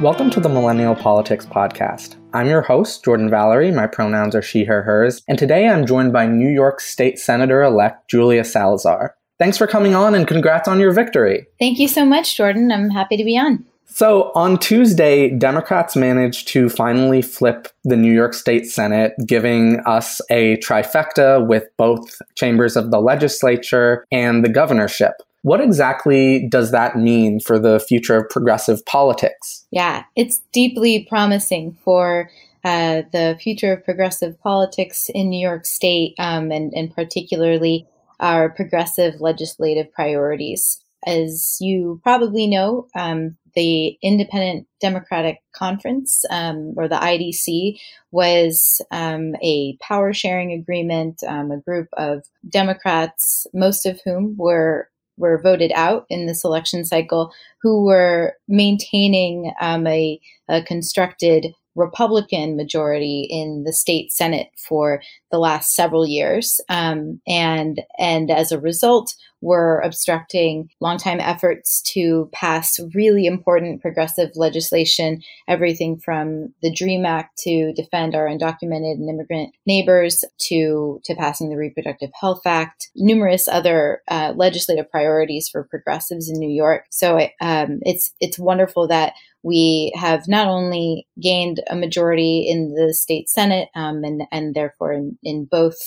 Welcome to the Millennial Politics Podcast. I'm your host, Jordan Valerie. My pronouns are she, her, hers. And today I'm joined by New York State Senator elect Julia Salazar. Thanks for coming on and congrats on your victory. Thank you so much, Jordan. I'm happy to be on. So, on Tuesday, Democrats managed to finally flip the New York State Senate, giving us a trifecta with both chambers of the legislature and the governorship. What exactly does that mean for the future of progressive politics? Yeah, it's deeply promising for uh, the future of progressive politics in New York State, um, and, and particularly our progressive legislative priorities. As you probably know, um, the Independent Democratic Conference, um, or the IDC, was um, a power sharing agreement, um, a group of Democrats, most of whom were were voted out in this election cycle who were maintaining um, a, a constructed Republican majority in the state Senate for the last several years, um, and and as a result, were obstructing longtime efforts to pass really important progressive legislation, everything from the DREAM Act to defend our undocumented and immigrant neighbors to to passing the Reproductive Health Act, numerous other uh, legislative priorities for progressives in New York. So um, it's it's wonderful that we have not only gained a majority in the state senate um, and and therefore in, in both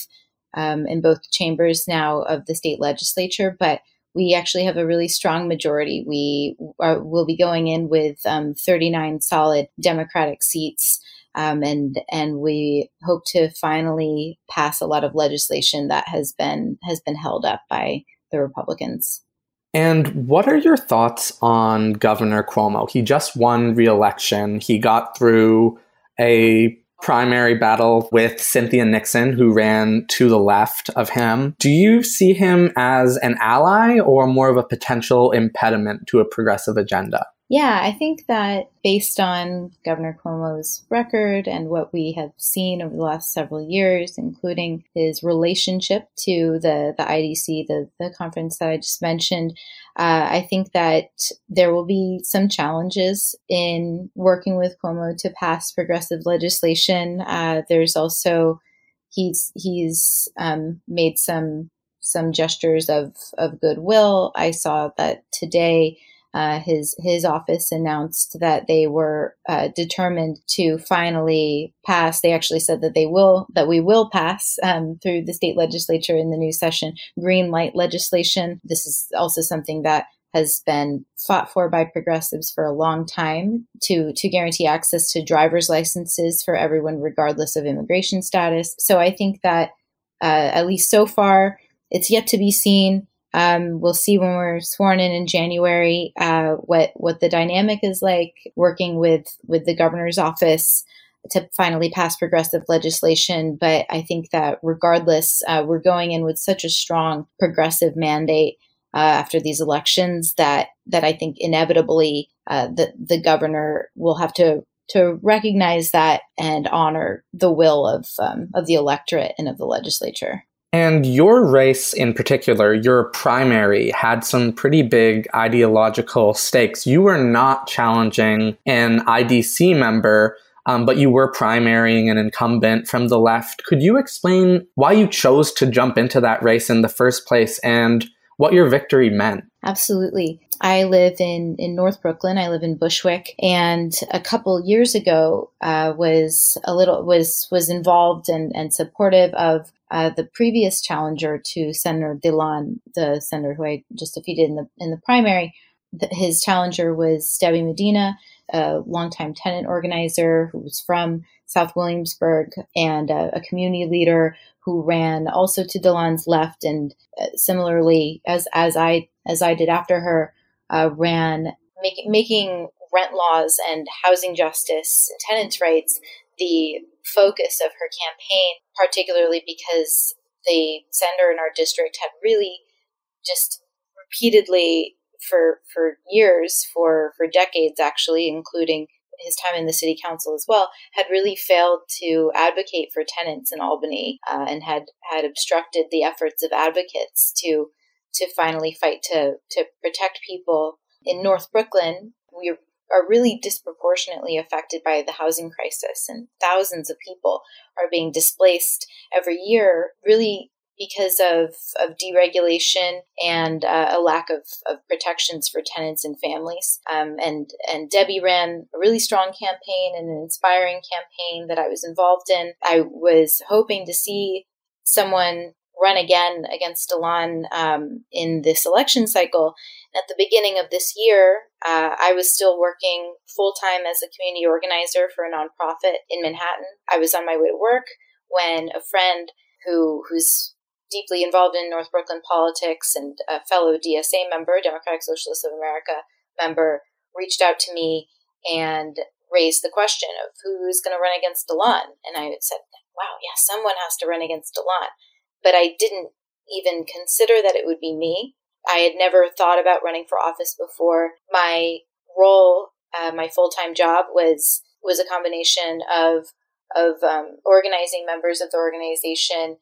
um, in both chambers now of the state legislature, but we actually have a really strong majority. We are, will be going in with um, 39 solid Democratic seats. Um, and and we hope to finally pass a lot of legislation that has been has been held up by the Republicans. And what are your thoughts on Governor Cuomo? He just won re-election. He got through a primary battle with Cynthia Nixon, who ran to the left of him. Do you see him as an ally or more of a potential impediment to a progressive agenda? Yeah, I think that based on Governor Cuomo's record and what we have seen over the last several years, including his relationship to the, the IDC, the, the conference that I just mentioned, uh, I think that there will be some challenges in working with Cuomo to pass progressive legislation. Uh, there's also he's he's um, made some some gestures of of goodwill. I saw that today uh, his his office announced that they were uh, determined to finally pass. They actually said that they will that we will pass um, through the state legislature in the new session green light legislation. This is also something that has been fought for by progressives for a long time to to guarantee access to driver's licenses for everyone regardless of immigration status. So I think that uh, at least so far, it's yet to be seen um, we'll see when we're sworn in in January uh, what what the dynamic is like working with with the governor's office to finally pass progressive legislation. But I think that regardless, uh, we're going in with such a strong progressive mandate uh, after these elections that that I think inevitably uh, the the governor will have to to recognize that and honor the will of um, of the electorate and of the legislature. And your race in particular, your primary, had some pretty big ideological stakes. You were not challenging an IDC member, um, but you were primarying an incumbent from the left. Could you explain why you chose to jump into that race in the first place and what your victory meant? Absolutely. I live in, in North Brooklyn. I live in Bushwick, and a couple years ago uh, was a little was was involved and, and supportive of uh, the previous challenger to Senator Dilan, the senator who I just defeated in the in the primary, his challenger was Debbie Medina, a longtime tenant organizer who was from South Williamsburg and a, a community leader who ran also to Dilan's left. And uh, similarly as as I as I did after her uh, ran make, making rent laws and housing justice and tenants' rights the focus of her campaign, particularly because the senator in our district had really just repeatedly for for years, for for decades actually, including his time in the city council as well, had really failed to advocate for tenants in Albany uh, and had had obstructed the efforts of advocates to to finally fight to to protect people in North Brooklyn. We are really disproportionately affected by the housing crisis, and thousands of people are being displaced every year, really because of, of deregulation and uh, a lack of, of protections for tenants and families. Um, and, and Debbie ran a really strong campaign and an inspiring campaign that I was involved in. I was hoping to see someone run again against Dilan um, in this election cycle. At the beginning of this year, uh, I was still working full time as a community organizer for a nonprofit in Manhattan. I was on my way to work when a friend who who's deeply involved in North Brooklyn politics and a fellow DSA member, Democratic Socialists of America member, reached out to me and raised the question of who's going to run against Dilan. And I said, wow, yeah, someone has to run against Dilan. But I didn't even consider that it would be me. I had never thought about running for office before. My role, uh, my full time job was was a combination of of um, organizing members of the organization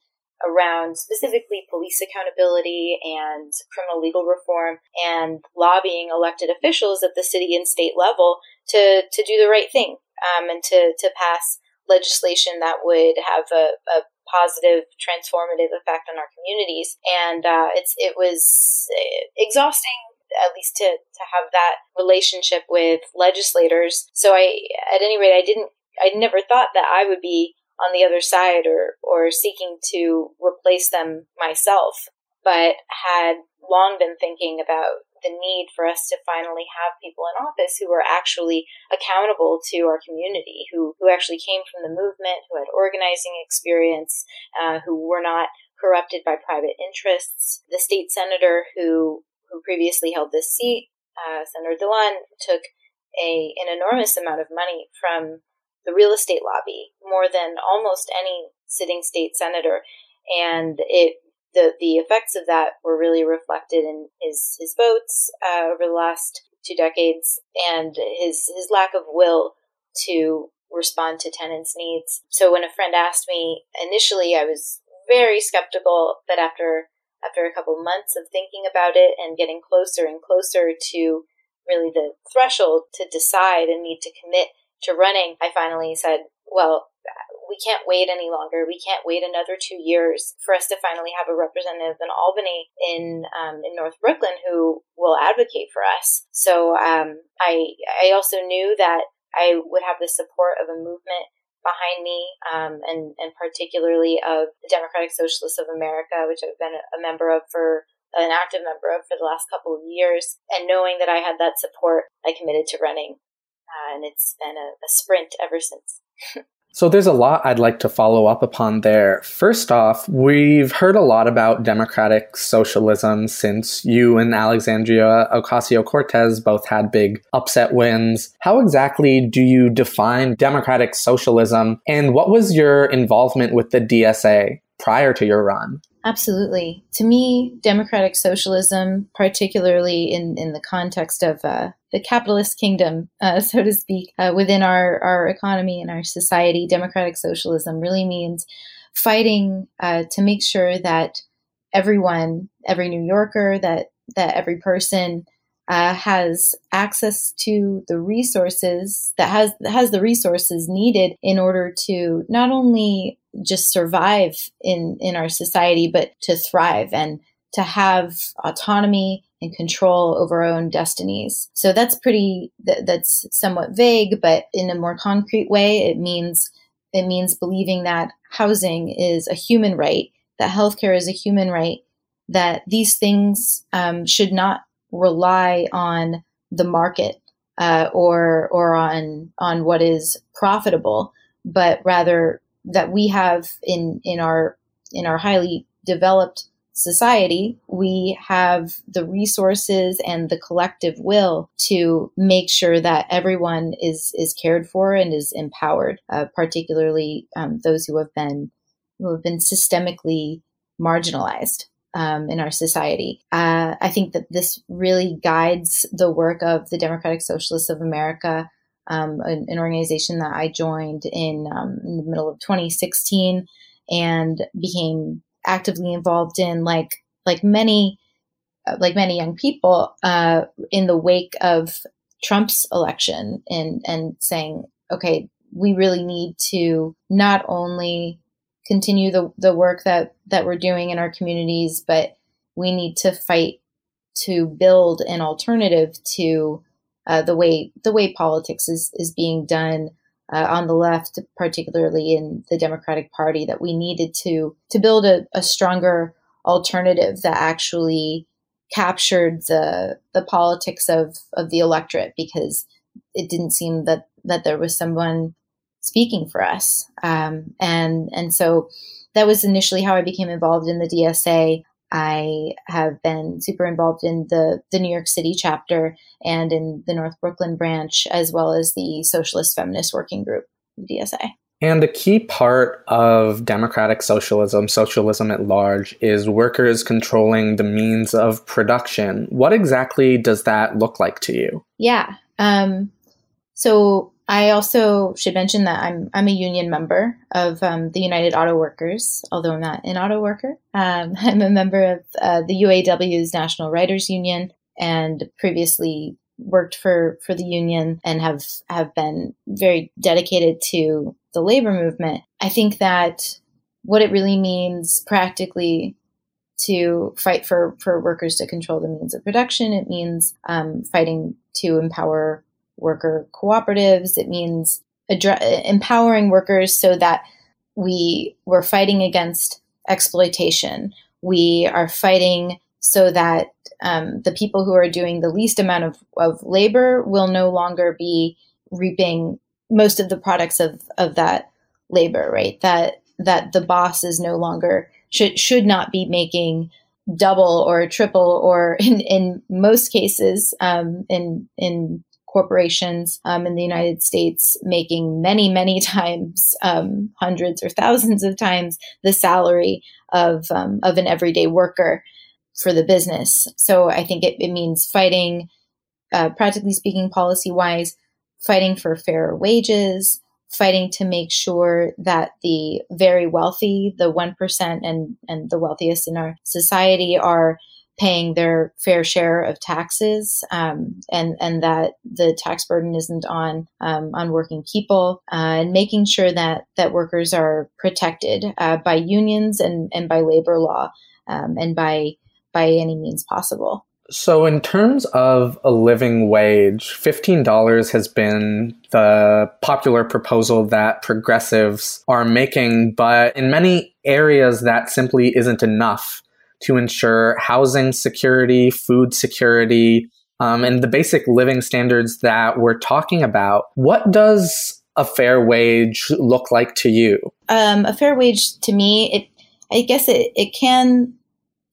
around specifically police accountability and criminal legal reform and lobbying elected officials at the city and state level to, to do the right thing um, and to, to pass legislation that would have a, a positive, transformative effect on our communities. And uh, it's it was uh, exhausting at least to, to have that relationship with legislators. So I, at any rate, I didn't, I never thought that I would be on the other side or, or seeking to replace them myself, but had long been thinking about the need for us to finally have people in office who are actually accountable to our community, who, who actually came from the movement, who had organizing experience, uh, who were not corrupted by private interests. The state senator who, who previously held this seat, uh, Senator Dilan, took a, an enormous amount of money from the real estate lobby more than almost any sitting state senator. And it the the effects of that were really reflected in his his votes uh, over the last two decades and his his lack of will to respond to tenants' needs. So when a friend asked me initially, I was very skeptical, but after after a couple months of thinking about it and getting closer and closer to really the threshold to decide and need to commit to running, I finally said, well, we can't wait any longer. We can't wait another two years for us to finally have a representative in Albany in um, in North Brooklyn who will advocate for us. So um, I I also knew that I would have the support of a movement behind me, um, and and particularly of the Democratic Socialists of America, which I've been a member of for an active member of for the last couple of years. And knowing that I had that support, I committed to running, uh, and it's been a, a sprint ever since. So there's a lot I'd like to follow up upon there. First off, we've heard a lot about democratic socialism since you and Alexandria Ocasio-Cortez both had big upset wins. How exactly do you define democratic socialism and what was your involvement with the DSA prior to your run? Absolutely. To me, democratic socialism, particularly in, in the context of uh, the capitalist kingdom, uh, so to speak, uh, within our, our economy and our society, democratic socialism really means fighting uh, to make sure that everyone, every New Yorker, that, that every person uh, has access to the resources that has has the resources needed in order to not only just survive in in our society, but to thrive and to have autonomy and control over our own destinies. So that's pretty that's somewhat vague, but in a more concrete way, it means it means believing that housing is a human right, that healthcare is a human right, that these things um, should not rely on the market uh, or or on on what is profitable, but rather that we have in in our in our highly developed society, we have the resources and the collective will to make sure that everyone is is cared for and is empowered, uh, particularly um, those who have been who have been systemically marginalized um, in our society. Uh, I think that this really guides the work of the Democratic Socialists of America, um, an, an, organization that I joined in, um, in the middle of 2016 and became actively involved in, like like many uh, like many young people, uh, in the wake of Trump's election, and and saying, okay, we really need to not only continue the, the work that, that we're doing in our communities, but we need to fight to build an alternative to uh, the way the way politics is is being done uh, on the left, particularly in the Democratic Party. That we needed to to build a, a stronger alternative that actually captured the the politics of of the electorate because it didn't seem that that there was someone speaking for us. Um, and and so that was initially how I became involved in the DSA. I have been super involved in the the New York City chapter and in the North Brooklyn branch, as well as the Socialist Feminist Working Group, DSA. And a key part of democratic socialism, socialism at large, is workers controlling the means of production. What exactly does that look like to you? Yeah. Um, so I also should mention that I'm I'm a union member of um, the United Auto Workers, although I'm not an auto worker. Um, I'm a member of uh, the UAW's National Writers Union, and previously worked for for the union and have have been very dedicated to the labor movement. I think that what it really means practically to fight for for workers to control the means of production. It means um, fighting to empower worker cooperatives. It means empowering workers so that we we're fighting against exploitation. We are fighting so that um, the people who are doing the least amount of, of labor will no longer be reaping most of the products of, of that labor, right? That that the boss is no longer should should not be making double or triple or in, in most cases um, in in corporations um, in the United States making many, many times, um, hundreds or thousands of times the salary of, um, of an everyday worker for the business. So I think it, it means fighting, uh, practically speaking, policy wise, fighting for fairer wages, fighting to make sure that the very wealthy, the 1% and, and the wealthiest in our society are paying their fair share of taxes, um, and and that the tax burden isn't on um, on working people, uh, and making sure that that workers are protected uh, by unions and and by labor law, um, and by by any means possible. So, in terms of a living wage, $15 has been the popular proposal that progressives are making, but in many areas, that simply isn't enough to ensure housing security, food security, um, and the basic living standards that we're talking about. What does a fair wage look like to you? Um, a fair wage to me, it I guess it, it can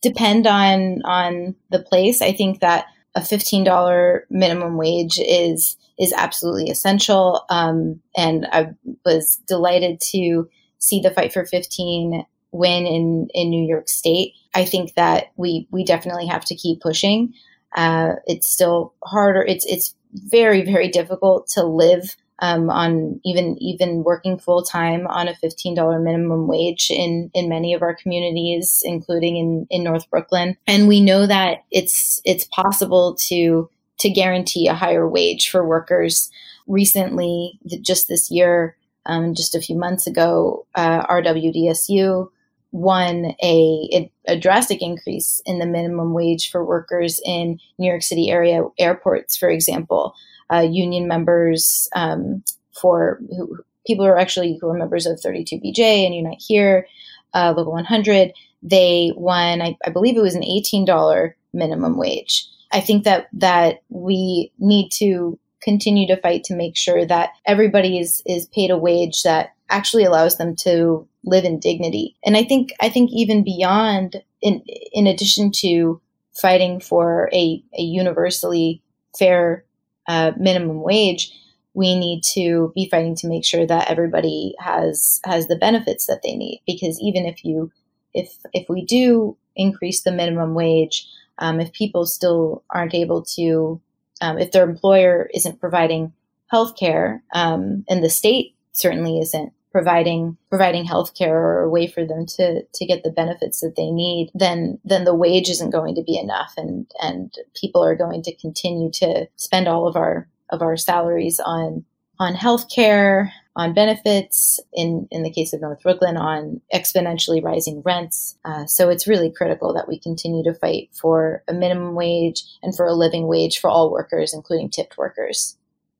depend on on the place. I think that a fifteen dollar minimum wage is is absolutely essential, um, and I was delighted to see the fight for fifteen win in in New York State. I think that we we definitely have to keep pushing. Uh, it's still harder. It's it's very very difficult to live um, on even even working full time on a fifteen dollar minimum wage in in many of our communities, including in in North Brooklyn. And we know that it's it's possible to to guarantee a higher wage for workers. Recently, just this year, um, just a few months ago, uh, RWDSU won a, a drastic increase in the minimum wage for workers in New York City area airports, for example. Uh, union members um, for who, people who are actually who are members of 32BJ and Unite Here, uh, Local 100, they won, I, I, believe it was an $18 minimum wage. I think that that we need to continue to fight to make sure that everybody is is paid a wage that actually allows them to live in dignity. And I think I think even beyond in in addition to fighting for a, a universally fair uh, minimum wage, we need to be fighting to make sure that everybody has has the benefits that they need. Because even if you if if we do increase the minimum wage, um, if people still aren't able to, um, if their employer isn't providing health care, um, and the state certainly isn't providing providing health care or a way for them to to get the benefits that they need, then then the wage isn't going to be enough and and people are going to continue to spend all of our of our salaries on on health care, on benefits, in, in the case of North Brooklyn, on exponentially rising rents. Uh, so it's really critical that we continue to fight for a minimum wage and for a living wage for all workers, including tipped workers.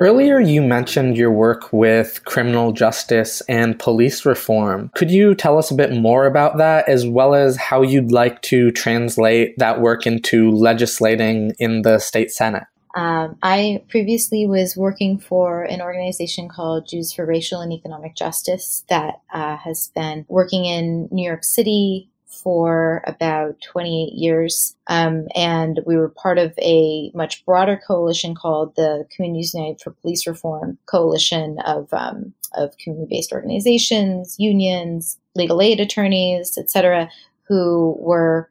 Earlier, you mentioned your work with criminal justice and police reform. Could you tell us a bit more about that, as well as how you'd like to translate that work into legislating in the state senate? Um, I previously was working for an organization called Jews for Racial and Economic Justice that uh, has been working in New York City, for about 28 years. Um, and we were part of a much broader coalition called the Communities United for Police Reform Coalition of, um, of community based organizations, unions, legal aid attorneys, etc., who were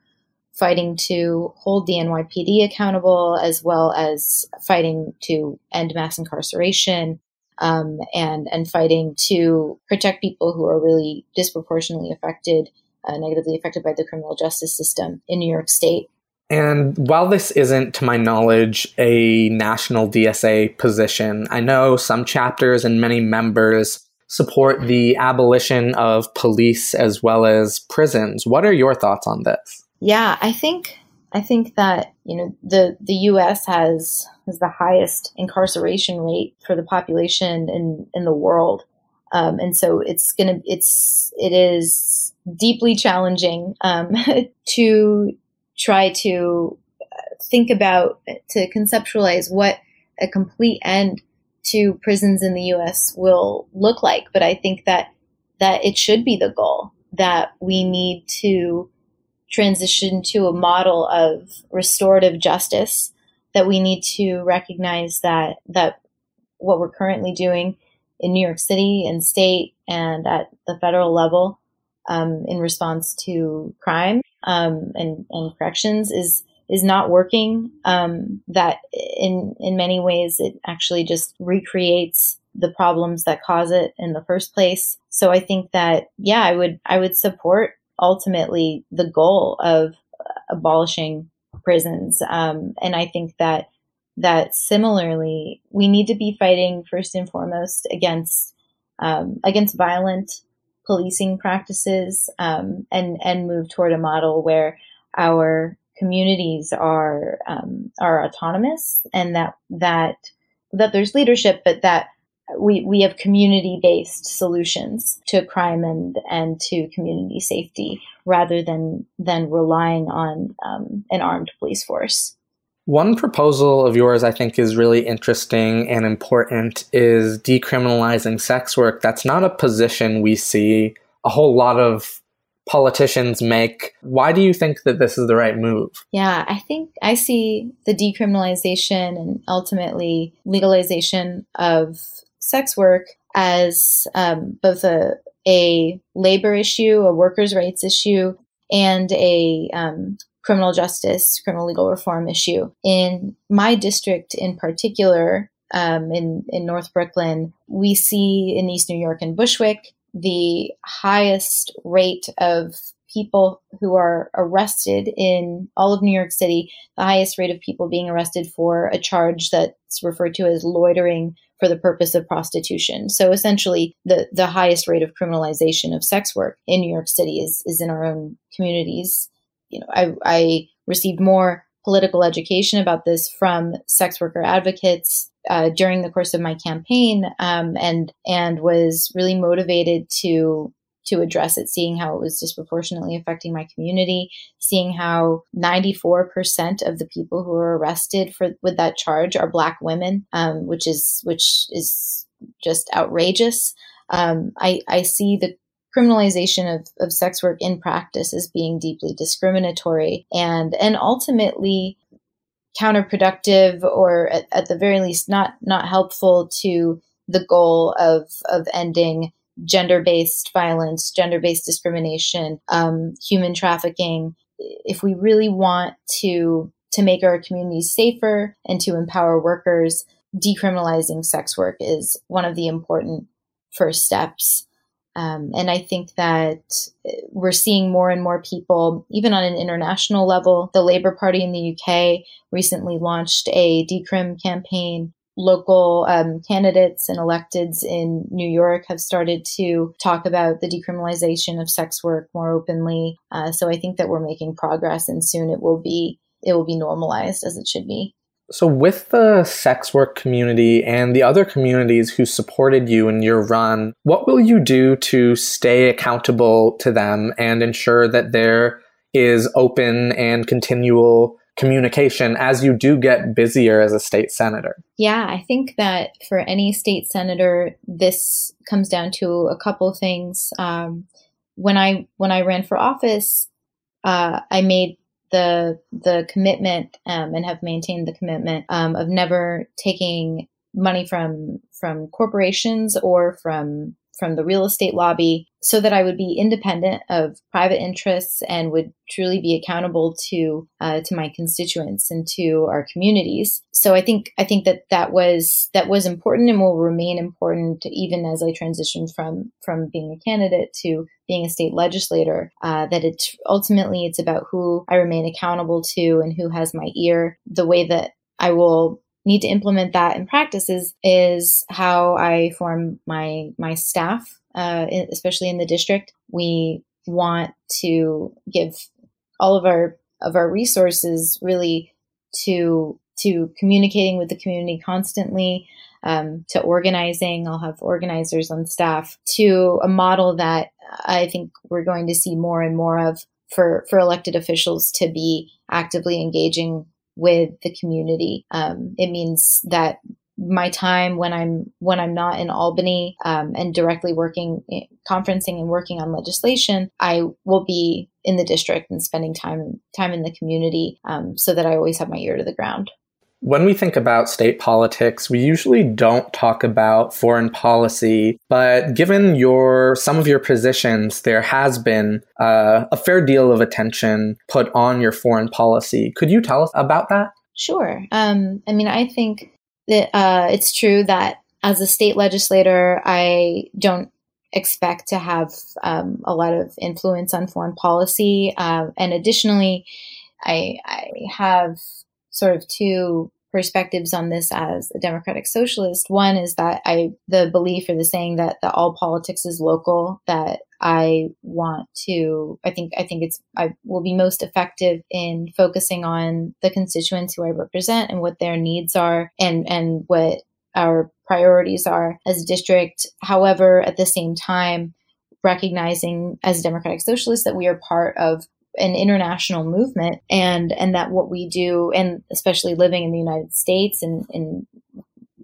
fighting to hold the NYPD accountable as well as fighting to end mass incarceration. Um, and and fighting to protect people who are really disproportionately affected uh, negatively affected by the criminal justice system in New York State. And while this isn't, to my knowledge, a national DSA position, I know some chapters and many members support the abolition of police as well as prisons. What are your thoughts on this? Yeah, I think I think that you know the the U.S. has has the highest incarceration rate for the population in in the world, um, and so it's gonna it's it is deeply challenging um, to try to think about to conceptualize what a complete end to prisons in the U.S. will look like. But I think that that it should be the goal that we need to transition to a model of restorative justice. That we need to recognize that that what we're currently doing in New York City and state and at the federal level um, in response to crime um, and, and corrections is is not working. Um, that in in many ways it actually just recreates the problems that cause it in the first place. So I think that yeah, I would I would support ultimately the goal of abolishing prisons, um, and I think that that similarly we need to be fighting first and foremost against um, against violent policing practices um, and and move toward a model where our communities are um, are autonomous and that that that there's leadership, but that we, we have community based solutions to crime and, and to community safety rather than, than relying on um, an armed police force. One proposal of yours I think is really interesting and important is decriminalizing sex work. That's not a position we see a whole lot of politicians make. Why do you think that this is the right move? Yeah, I think I see the decriminalization and ultimately legalization of sex work as um, both a, a labor issue, a workers' rights issue, and a um, criminal justice, criminal legal reform issue. In my district in particular, um, in, in North Brooklyn, we see in East New York and Bushwick the highest rate of people who are arrested in all of New York City, the highest rate of people being arrested for a charge that's referred to as loitering for the purpose of prostitution. So essentially, the, the highest rate of criminalization of sex work in New York City is, is in our own communities. You know, I, I received more political education about this from sex worker advocates uh, during the course of my campaign, um, and and was really motivated to to address it, seeing how it was disproportionately affecting my community, seeing how 94% of the people who were arrested for with that charge are black women, um, which is which is just outrageous. Um, I, I see the criminalization of, of sex work in practice as being deeply discriminatory and and ultimately counterproductive or at, at the very least not not helpful to the goal of of ending gender-based violence gender-based discrimination um, human trafficking. If we really want to to make our communities safer and to empower workers decriminalizing sex work is one of the important first steps um, and I think that we're seeing more and more people, even on an international level. The Labour Party in the UK recently launched a decrim campaign. Local um, candidates and electeds in New York have started to talk about the decriminalization of sex work more openly. Uh, so I think that we're making progress, and soon it will be it will be normalized as it should be. So, with the sex work community and the other communities who supported you in your run, what will you do to stay accountable to them and ensure that there is open and continual communication as you do get busier as a state senator? Yeah, I think that for any state senator, this comes down to a couple things. Um, when I when I ran for office, uh, I made the the commitment um, and have maintained the commitment um, of never taking money from from corporations or from from the real estate lobby so that I would be independent of private interests and would truly be accountable to uh, to my constituents and to our communities. So I think I think that that was that was important and will remain important even as I transition from from being a candidate to being a state legislator. Uh, that it's ultimately it's about who I remain accountable to and who has my ear. The way that I will need to implement that in practice is, is how I form my my staff, uh, especially in the district. We want to give all of our of our resources really to to communicating with the community constantly, um, to organizing. I'll have organizers on staff to a model that I think we're going to see more and more of for for elected officials to be actively engaging with the community. Um, it means that my time when I'm when I'm not in Albany um, and directly working, eh, conferencing and working on legislation, I will be in the district and spending time time in the community, um, so that I always have my ear to the ground. When we think about state politics, we usually don't talk about foreign policy, but given your some of your positions, there has been uh, a fair deal of attention put on your foreign policy. Could you tell us about that? Sure. Um, I mean, I think that uh, it's true that as a state legislator, I don't expect to have um, a lot of influence on foreign policy, uh, and additionally, I, I have sort of two perspectives on this as a democratic socialist. One is that I the belief or the saying that that all politics is local. That I want to. I think I think it's I will be most effective in focusing on the constituents who I represent and what their needs are and and what our priorities are as a district. However, at the same time, recognizing as a democratic socialist that we are part of an international movement and and that what we do and especially living in the United States and in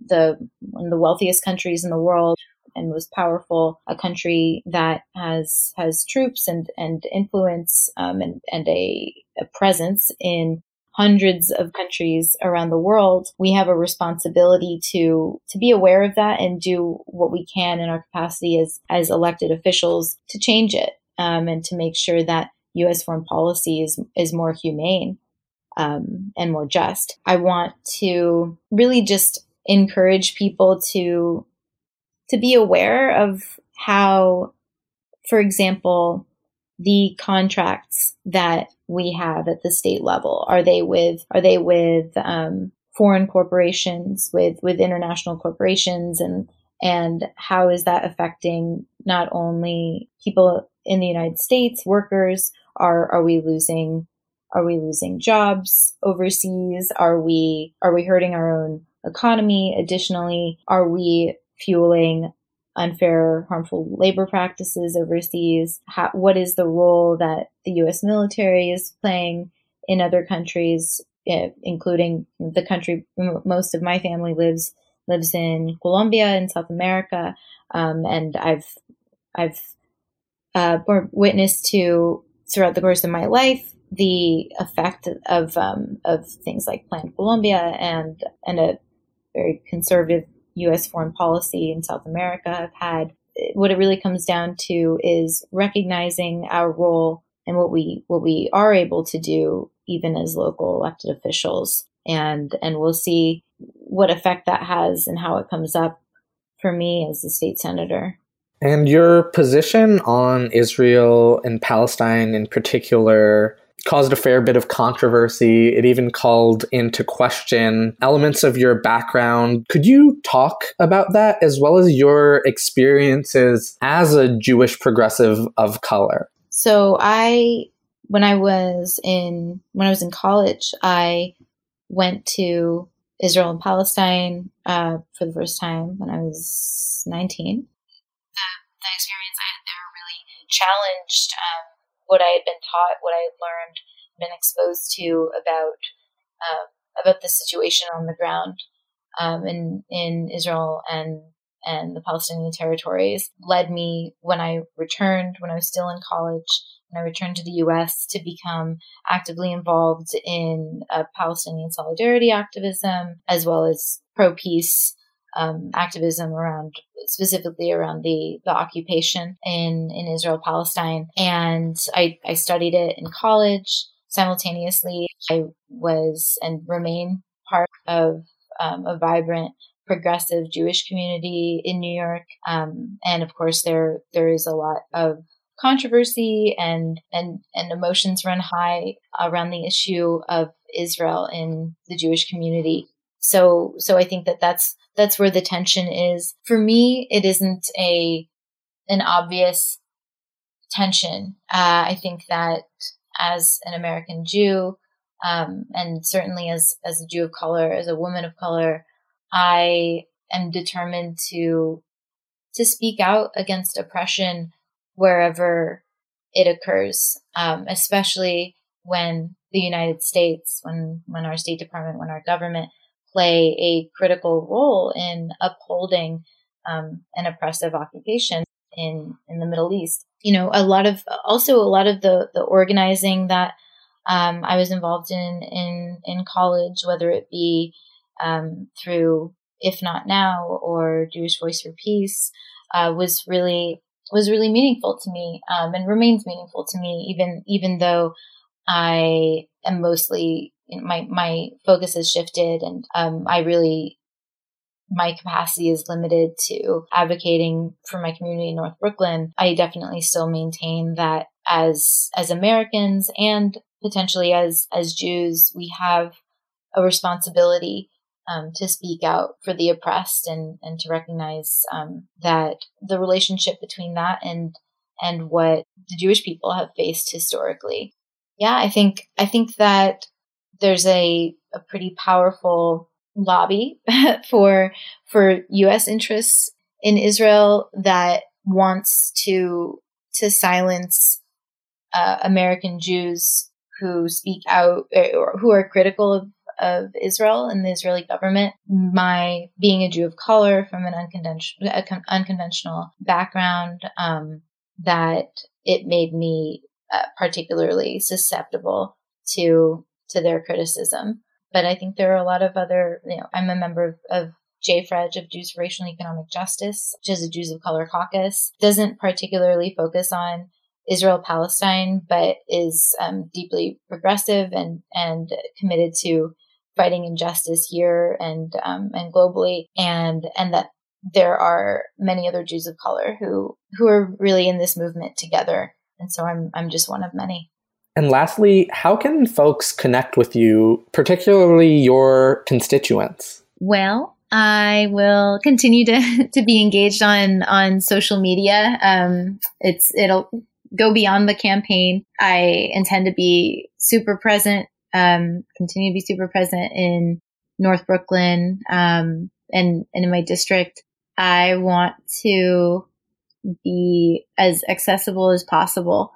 the one of the wealthiest countries in the world and most powerful, a country that has has troops and and influence um, and and a, a presence in hundreds of countries around the world, we have a responsibility to to be aware of that and do what we can in our capacity as as elected officials to change it um, and to make sure that U.S. foreign policy is is more humane um, and more just. I want to really just encourage people to to be aware of how, for example, the contracts that we have at the state level are they with are they with um, foreign corporations with with international corporations and and how is that affecting not only people in the United States workers are are we losing are we losing jobs overseas are we are we hurting our own economy additionally are we fueling unfair, harmful labor practices overseas? How, what is the role that the U.S. military is playing in other countries, eh, including the country most of my family lives lives in Colombia in South America, um, and I've I've uh, witnessed to throughout the course of my life the effect of um, of things like Plan Colombia and and a very conservative U.S. foreign policy in South America have had. What it really comes down to is recognizing our role and what we what we are able to do, even as local elected officials, and and we'll see what effect that has and how it comes up for me as a state senator. And your position on Israel and Palestine in particular caused a fair bit of controversy. It even called into question elements of your background. Could you talk about that as well as your experiences as a Jewish progressive of color? So I when I was in when I was in college, I went to Israel and Palestine uh, for the first time when I was 19. The, experience I had there really challenged um, what I had been taught, what I had learned, been exposed to about um, about the situation on the ground um, in in Israel and and the Palestinian territories led me when I returned when I was still in college when I returned to the U.S. to become actively involved in uh, Palestinian solidarity activism as well as pro peace um, activism around specifically around the the occupation in in Israel Palestine. And I I studied it in college simultaneously. I was and remain part of um, a vibrant progressive Jewish community in New York. Um, and of course there there is a lot of controversy and and and emotions run high around the issue of Israel in the Jewish community. So so I think that that's that's where the tension is. For me, it isn't a an obvious tension. Uh, I think that as an American Jew, um, and certainly as as a Jew of color, as a woman of color, I am determined to to speak out against oppression wherever it occurs, um, especially when the United States, when when our State Department, when our government play a critical role in upholding um, an oppressive occupation in in the Middle East. You know, a lot of also a lot of the the organizing that um, I was involved in in in college, whether it be um, through If Not Now or Jewish Voice for Peace, uh, was really was really meaningful to me um, and remains meaningful to me, even even though I am mostly my my focus has shifted, and um, I really my capacity is limited to advocating for my community in North Brooklyn. I definitely still maintain that as as Americans and potentially as as Jews, we have a responsibility um, to speak out for the oppressed and and to recognize um, that the relationship between that and and what the Jewish people have faced historically. Yeah, I think I think that there's a, a pretty powerful lobby for for U.S. interests in Israel that wants to to silence uh, American Jews who speak out or who are critical of, of Israel and the Israeli government. My being a Jew of color from an unconventional, unconventional background, um, that it made me uh, particularly susceptible to to their criticism. But I think there are a lot of other, you know, I'm a member of, of JFREJ of Jews for Racial and Economic Justice, which is a Jews of Color caucus, doesn't particularly focus on Israel Palestine, but is um, deeply progressive and and committed to fighting injustice here and um, and globally, and and that there are many other Jews of color who who are really in this movement together. And so I'm I'm just one of many. And lastly, how can folks connect with you, particularly your constituents? Well, I will continue to, to be engaged on on social media. Um, it's it'll go beyond the campaign. I intend to be super present, um, continue to be super present in North Brooklyn um, and and in my district. I want to be as accessible as possible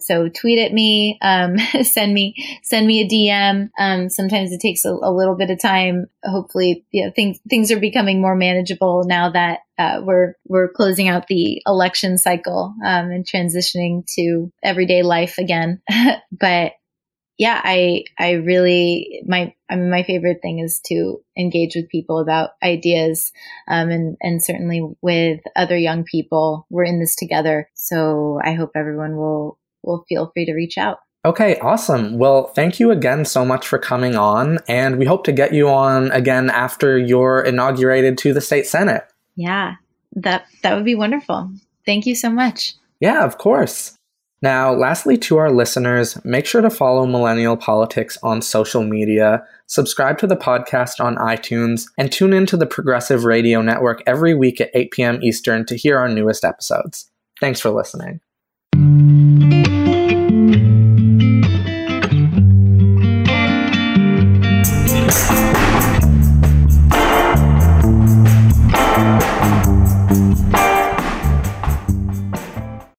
so tweet at me, um, send me, send me a DM. Um, sometimes it takes a, a, little bit of time. Hopefully, you know, things, things are becoming more manageable now that, uh, we're, we're closing out the election cycle, um, and transitioning to everyday life again. but yeah, I, I really, my, I mean, my favorite thing is to engage with people about ideas, um, and, and certainly with other young people. We're in this together. So I hope everyone will feel free to reach out. Okay, awesome. Well, thank you again so much for coming on, and we hope to get you on again after you're inaugurated to the state senate. Yeah, that that would be wonderful. Thank you so much. Yeah, of course. Now, lastly, to our listeners, make sure to follow Millennial Politics on social media, subscribe to the podcast on iTunes, and tune in to the Progressive Radio Network every week at 8 p.m. Eastern to hear our newest episodes. Thanks for listening.